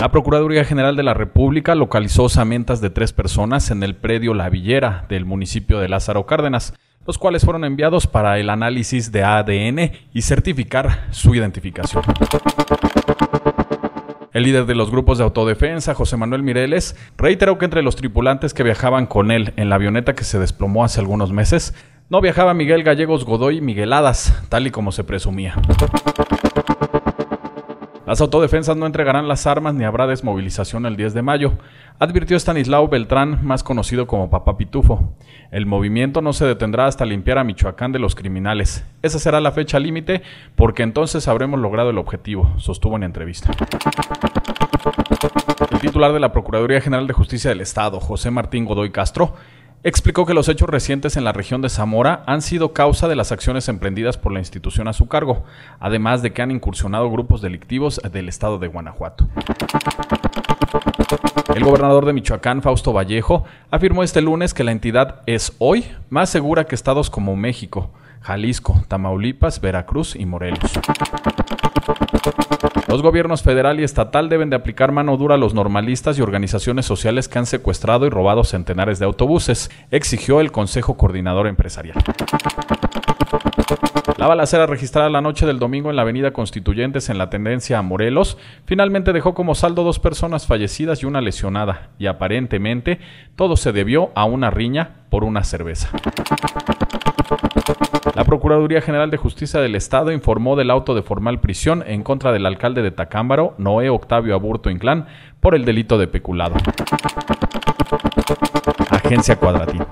La Procuraduría General de la República localizó osamentas de tres personas en el predio La Villera del municipio de Lázaro Cárdenas, los cuales fueron enviados para el análisis de ADN y certificar su identificación. El líder de los grupos de autodefensa, José Manuel Mireles, reiteró que entre los tripulantes que viajaban con él en la avioneta que se desplomó hace algunos meses, no viajaba Miguel Gallegos Godoy Migueladas, tal y como se presumía. Las autodefensas no entregarán las armas ni habrá desmovilización el 10 de mayo, advirtió Stanislao Beltrán, más conocido como Papá Pitufo. El movimiento no se detendrá hasta limpiar a Michoacán de los criminales. Esa será la fecha límite porque entonces habremos logrado el objetivo, sostuvo en entrevista. El titular de la Procuraduría General de Justicia del Estado, José Martín Godoy Castro, explicó que los hechos recientes en la región de Zamora han sido causa de las acciones emprendidas por la institución a su cargo, además de que han incursionado grupos delictivos del estado de Guanajuato. El gobernador de Michoacán, Fausto Vallejo, afirmó este lunes que la entidad es hoy más segura que estados como México, Jalisco, Tamaulipas, Veracruz y Morelos. Los gobiernos federal y estatal deben de aplicar mano dura a los normalistas y organizaciones sociales que han secuestrado y robado centenares de autobuses, exigió el Consejo Coordinador Empresarial. La balacera registrada la noche del domingo en la avenida Constituyentes en la tendencia a Morelos finalmente dejó como saldo dos personas fallecidas y una lesionada, y aparentemente todo se debió a una riña por una cerveza. La Procuraduría General de Justicia del Estado informó del auto de formal prisión en contra del alcalde de Tacámbaro, Noé Octavio Aburto Inclán, por el delito de peculado. Agencia Cuadratín.